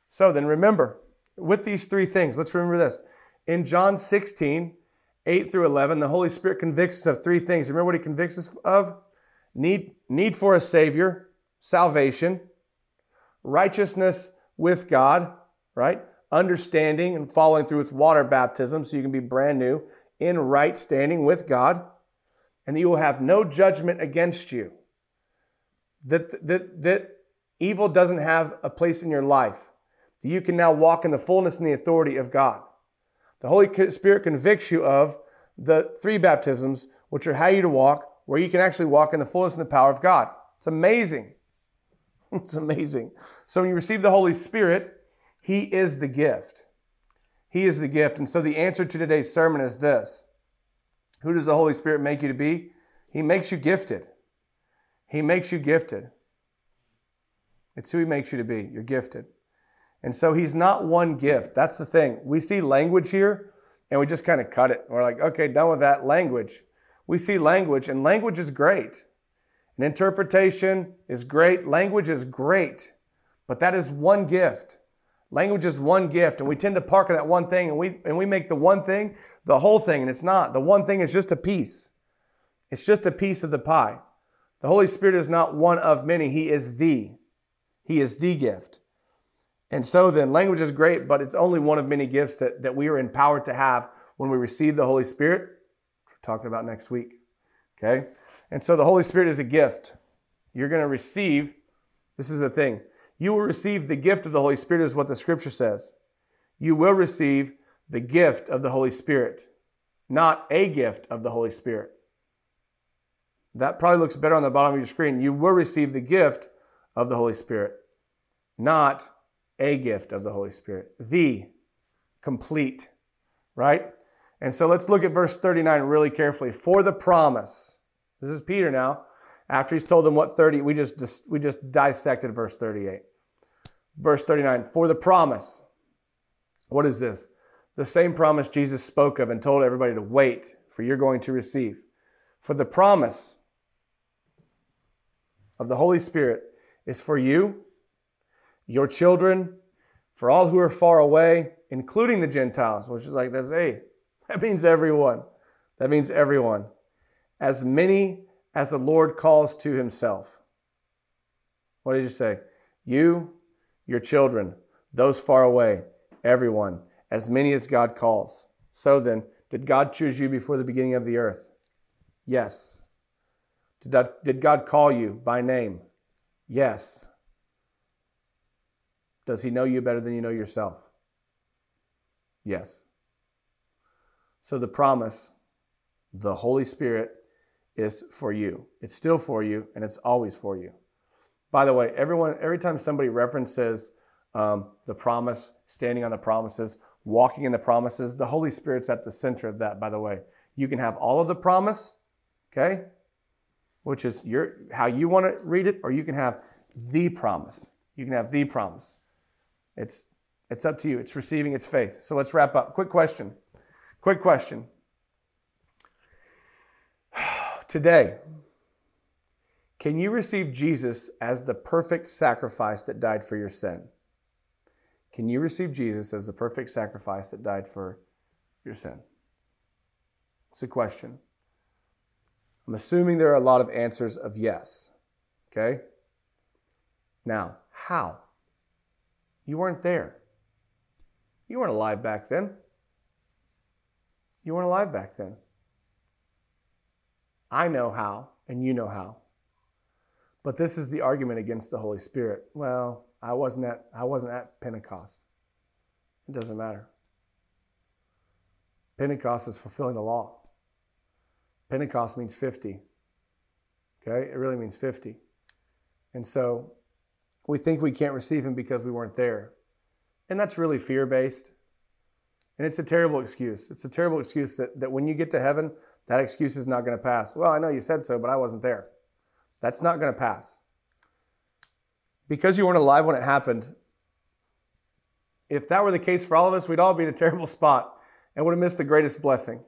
So then remember, with these three things, let's remember this. In John 16, 8 through 11, the Holy Spirit convicts us of three things. Remember what He convicts us of? Need, need for a Savior, salvation, righteousness with God, right? Understanding and following through with water baptism so you can be brand new in right standing with God and that you will have no judgment against you. That, that, that evil doesn't have a place in your life. That you can now walk in the fullness and the authority of God. The Holy Spirit convicts you of the three baptisms, which are how you to walk, where you can actually walk in the fullness and the power of God. It's amazing. It's amazing. So when you receive the Holy Spirit, He is the gift. He is the gift. And so the answer to today's sermon is this who does the Holy Spirit make you to be? He makes you gifted. He makes you gifted. It's who He makes you to be. You're gifted. And so He's not one gift. That's the thing. We see language here and we just kind of cut it. We're like, okay, done with that language. We see language, and language is great. And interpretation is great. Language is great. But that is one gift. Language is one gift, and we tend to park on that one thing, and we and we make the one thing the whole thing, and it's not. The one thing is just a piece. It's just a piece of the pie. The Holy Spirit is not one of many. He is the. He is the gift. And so then, language is great, but it's only one of many gifts that, that we are empowered to have when we receive the Holy Spirit. We're talking about next week. Okay? And so the Holy Spirit is a gift. You're going to receive, this is the thing, you will receive the gift of the Holy Spirit, is what the scripture says. You will receive the gift of the Holy Spirit, not a gift of the Holy Spirit. That probably looks better on the bottom of your screen. You will receive the gift of the Holy Spirit, not a gift of the Holy Spirit. The complete, right? And so let's look at verse 39 really carefully. For the promise. This is Peter now. After he's told them what 30, we just, we just dissected verse 38. Verse 39, for the promise. What is this? The same promise Jesus spoke of and told everybody to wait for you're going to receive. For the promise of the Holy Spirit is for you, your children, for all who are far away, including the Gentiles, which is like, that's, hey, that means everyone. That means everyone. As many as the Lord calls to himself. What did you say? You, your children, those far away, everyone, as many as God calls. So then, did God choose you before the beginning of the earth? Yes. Did God call you by name? Yes. Does he know you better than you know yourself? Yes. So the promise, the Holy Spirit, is for you. It's still for you, and it's always for you. By the way, everyone, every time somebody references um, the promise, standing on the promises, walking in the promises, the Holy Spirit's at the center of that. By the way, you can have all of the promise, okay, which is your how you want to read it, or you can have the promise. You can have the promise. It's it's up to you. It's receiving its faith. So let's wrap up. Quick question. Quick question. Today, can you receive Jesus as the perfect sacrifice that died for your sin? Can you receive Jesus as the perfect sacrifice that died for your sin? It's a question. I'm assuming there are a lot of answers of yes. Okay? Now, how? You weren't there. You weren't alive back then. You weren't alive back then. I know how, and you know how. But this is the argument against the Holy Spirit. Well, I wasn't at I wasn't at Pentecost. It doesn't matter. Pentecost is fulfilling the law. Pentecost means 50. Okay? It really means 50. And so we think we can't receive him because we weren't there. And that's really fear based. And it's a terrible excuse. It's a terrible excuse that, that when you get to heaven, that excuse is not going to pass. Well, I know you said so, but I wasn't there. That's not going to pass. Because you weren't alive when it happened, if that were the case for all of us, we'd all be in a terrible spot and would have missed the greatest blessing.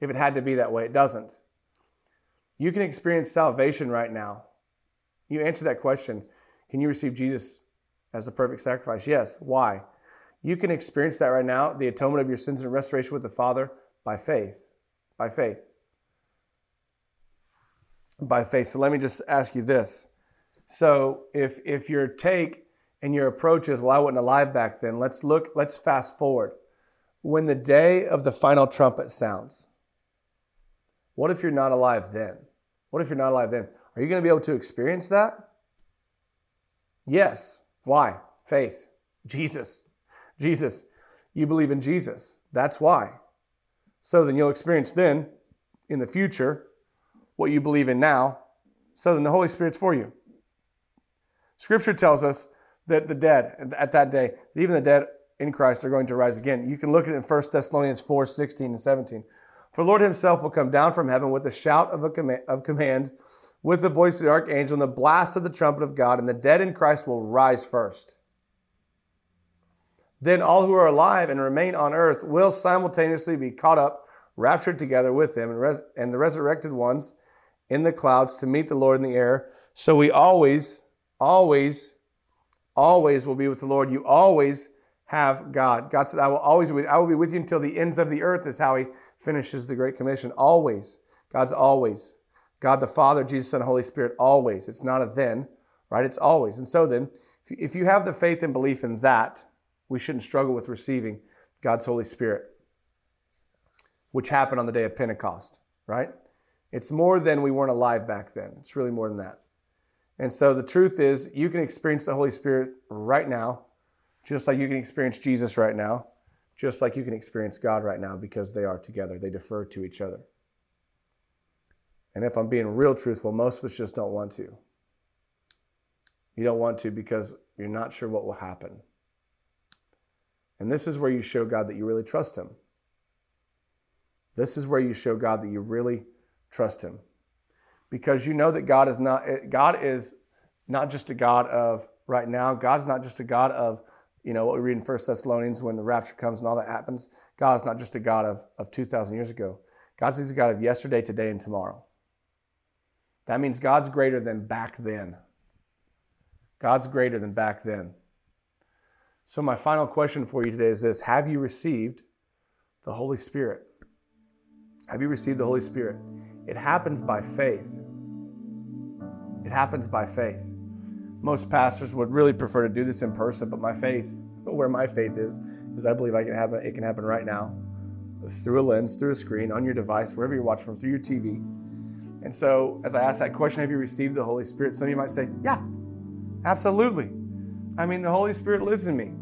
If it had to be that way, it doesn't. You can experience salvation right now. You answer that question Can you receive Jesus as the perfect sacrifice? Yes. Why? You can experience that right now, the atonement of your sins and restoration with the Father by faith by faith. By faith. So let me just ask you this. So if if your take and your approach is, well, I wasn't alive back then, let's look, let's fast forward. When the day of the final trumpet sounds, what if you're not alive then? What if you're not alive then? Are you going to be able to experience that? Yes. Why? Faith. Jesus. Jesus. You believe in Jesus. That's why. So then you'll experience then, in the future, what you believe in now. So then the Holy Spirit's for you. Scripture tells us that the dead at that day, that even the dead in Christ are going to rise again. You can look at it in 1 Thessalonians 4 16 and 17. For Lord himself will come down from heaven with a shout of, a of command, with the voice of the archangel, and the blast of the trumpet of God, and the dead in Christ will rise first. Then all who are alive and remain on earth will simultaneously be caught up, raptured together with them, and, res- and the resurrected ones in the clouds to meet the Lord in the air. So we always, always, always will be with the Lord. You always have God. God said, I will always be with, I will be with you until the ends of the earth, is how he finishes the Great Commission. Always. God's always. God the Father, Jesus, and Holy Spirit, always. It's not a then, right? It's always. And so then, If you have the faith and belief in that, we shouldn't struggle with receiving God's Holy Spirit, which happened on the day of Pentecost, right? It's more than we weren't alive back then. It's really more than that. And so the truth is, you can experience the Holy Spirit right now, just like you can experience Jesus right now, just like you can experience God right now, because they are together. They defer to each other. And if I'm being real truthful, most of us just don't want to. You don't want to because you're not sure what will happen. And this is where you show God that you really trust Him. This is where you show God that you really trust Him. Because you know that God is not God is not just a God of right now. God's not just a God of, you know, what we read in First Thessalonians when the rapture comes and all that happens. God's not just a God of, of 2,000 years ago. God's a God of yesterday, today, and tomorrow. That means God's greater than back then. God's greater than back then. So, my final question for you today is this Have you received the Holy Spirit? Have you received the Holy Spirit? It happens by faith. It happens by faith. Most pastors would really prefer to do this in person, but my faith, where my faith is, is I believe I can happen, it can happen right now through a lens, through a screen, on your device, wherever you're watching from, through your TV. And so, as I ask that question, have you received the Holy Spirit? Some of you might say, Yeah, absolutely. I mean, the Holy Spirit lives in me.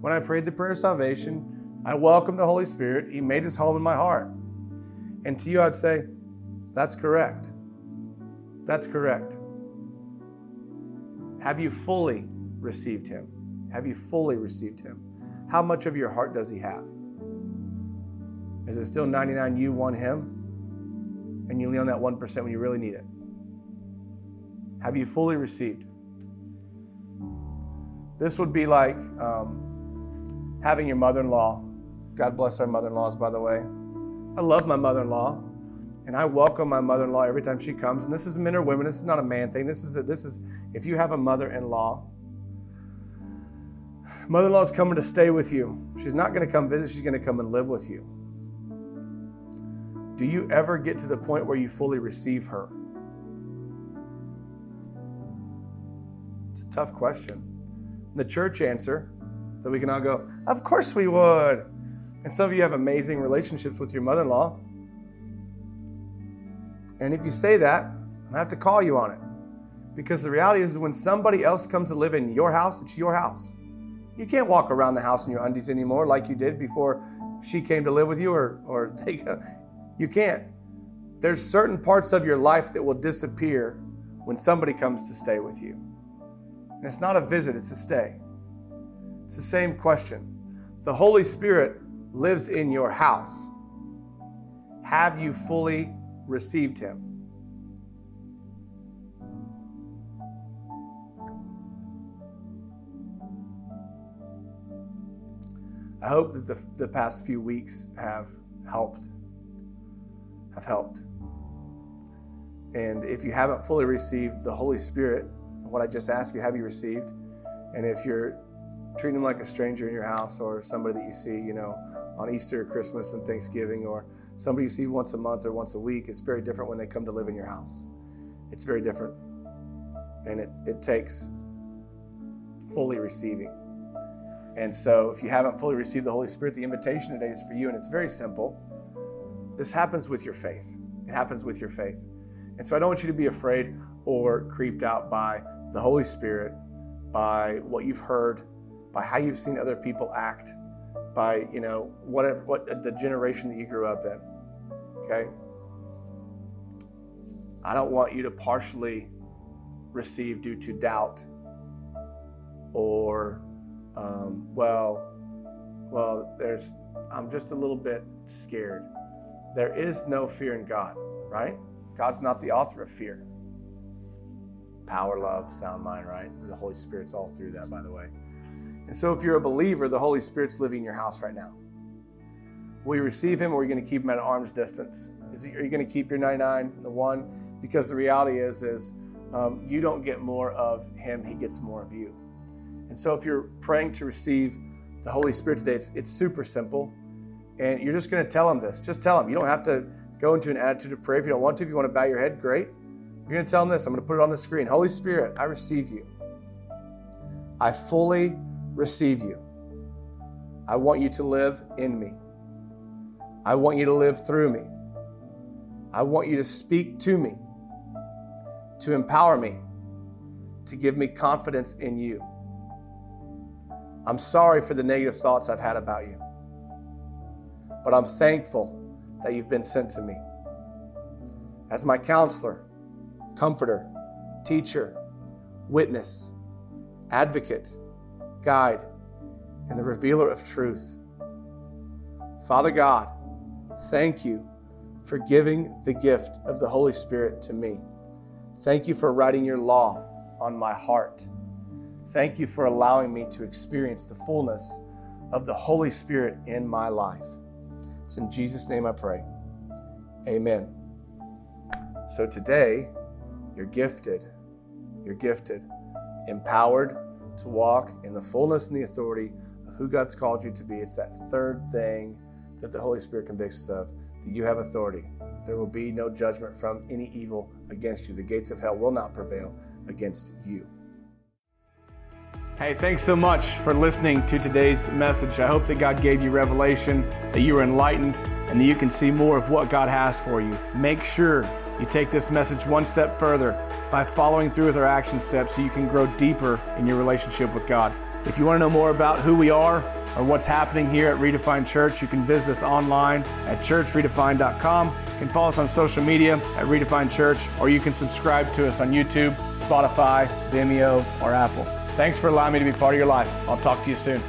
When I prayed the prayer of salvation, I welcomed the Holy Spirit. He made his home in my heart. And to you, I'd say, That's correct. That's correct. Have you fully received him? Have you fully received him? How much of your heart does he have? Is it still 99 you, one him? and you lean on that 1% when you really need it? Have you fully received? This would be like um, having your mother in law. God bless our mother in laws, by the way. I love my mother in law, and I welcome my mother in law every time she comes. And this is men or women, this is not a man thing. This is, a, this is if you have a mother in law, mother in law is coming to stay with you. She's not going to come visit, she's going to come and live with you. Do you ever get to the point where you fully receive her? It's a tough question. The church answer that we can all go, Of course we would. And some of you have amazing relationships with your mother in law. And if you say that, I have to call you on it. Because the reality is, when somebody else comes to live in your house, it's your house. You can't walk around the house in your undies anymore like you did before she came to live with you, or, or they, you can't. There's certain parts of your life that will disappear when somebody comes to stay with you. And it's not a visit, it's a stay. It's the same question. The Holy Spirit lives in your house. Have you fully received Him? I hope that the, the past few weeks have helped have helped. And if you haven't fully received the Holy Spirit, what I just asked you, have you received? And if you're treating them like a stranger in your house or somebody that you see, you know, on Easter, Christmas, and Thanksgiving, or somebody you see once a month or once a week, it's very different when they come to live in your house. It's very different. And it, it takes fully receiving. And so, if you haven't fully received the Holy Spirit, the invitation today is for you, and it's very simple. This happens with your faith. It happens with your faith. And so I don't want you to be afraid or creeped out by the Holy Spirit, by what you've heard, by how you've seen other people act, by, you know, whatever what the generation that you grew up in. Okay? I don't want you to partially receive due to doubt or um, well, well, there's I'm just a little bit scared. There is no fear in God, right? God's not the author of fear. Power, love, sound mind, right? The Holy Spirit's all through that, by the way. And so, if you're a believer, the Holy Spirit's living in your house right now. Will you receive Him or are you going to keep Him at arm's distance? Is he, are you going to keep your 99 and the one? Because the reality is, is um, you don't get more of Him, He gets more of you. And so, if you're praying to receive the Holy Spirit today, it's, it's super simple. And you're just going to tell him this. Just tell him. You don't have to go into an attitude of prayer if you don't want to. If you want to bow your head, great. You're going to tell him this. I'm going to put it on the screen. Holy Spirit, I receive you. I fully receive you. I want you to live in me. I want you to live through me. I want you to speak to me, to empower me, to give me confidence in you. I'm sorry for the negative thoughts I've had about you, but I'm thankful that you've been sent to me. As my counselor, comforter, teacher, witness, advocate, guide, and the revealer of truth. Father God, thank you for giving the gift of the Holy Spirit to me. Thank you for writing your law on my heart. Thank you for allowing me to experience the fullness of the Holy Spirit in my life. It's in Jesus' name I pray. Amen. So today, you're gifted. You're gifted, empowered to walk in the fullness and the authority of who God's called you to be. It's that third thing that the Holy Spirit convicts us of that you have authority. There will be no judgment from any evil against you. The gates of hell will not prevail against you. Hey, thanks so much for listening to today's message. I hope that God gave you revelation, that you were enlightened, and that you can see more of what God has for you. Make sure you take this message one step further by following through with our action steps so you can grow deeper in your relationship with God. If you want to know more about who we are or what's happening here at Redefined Church, you can visit us online at churchredefined.com. You can follow us on social media at Redefined Church, or you can subscribe to us on YouTube, Spotify, Vimeo, or Apple. Thanks for allowing me to be part of your life. I'll talk to you soon.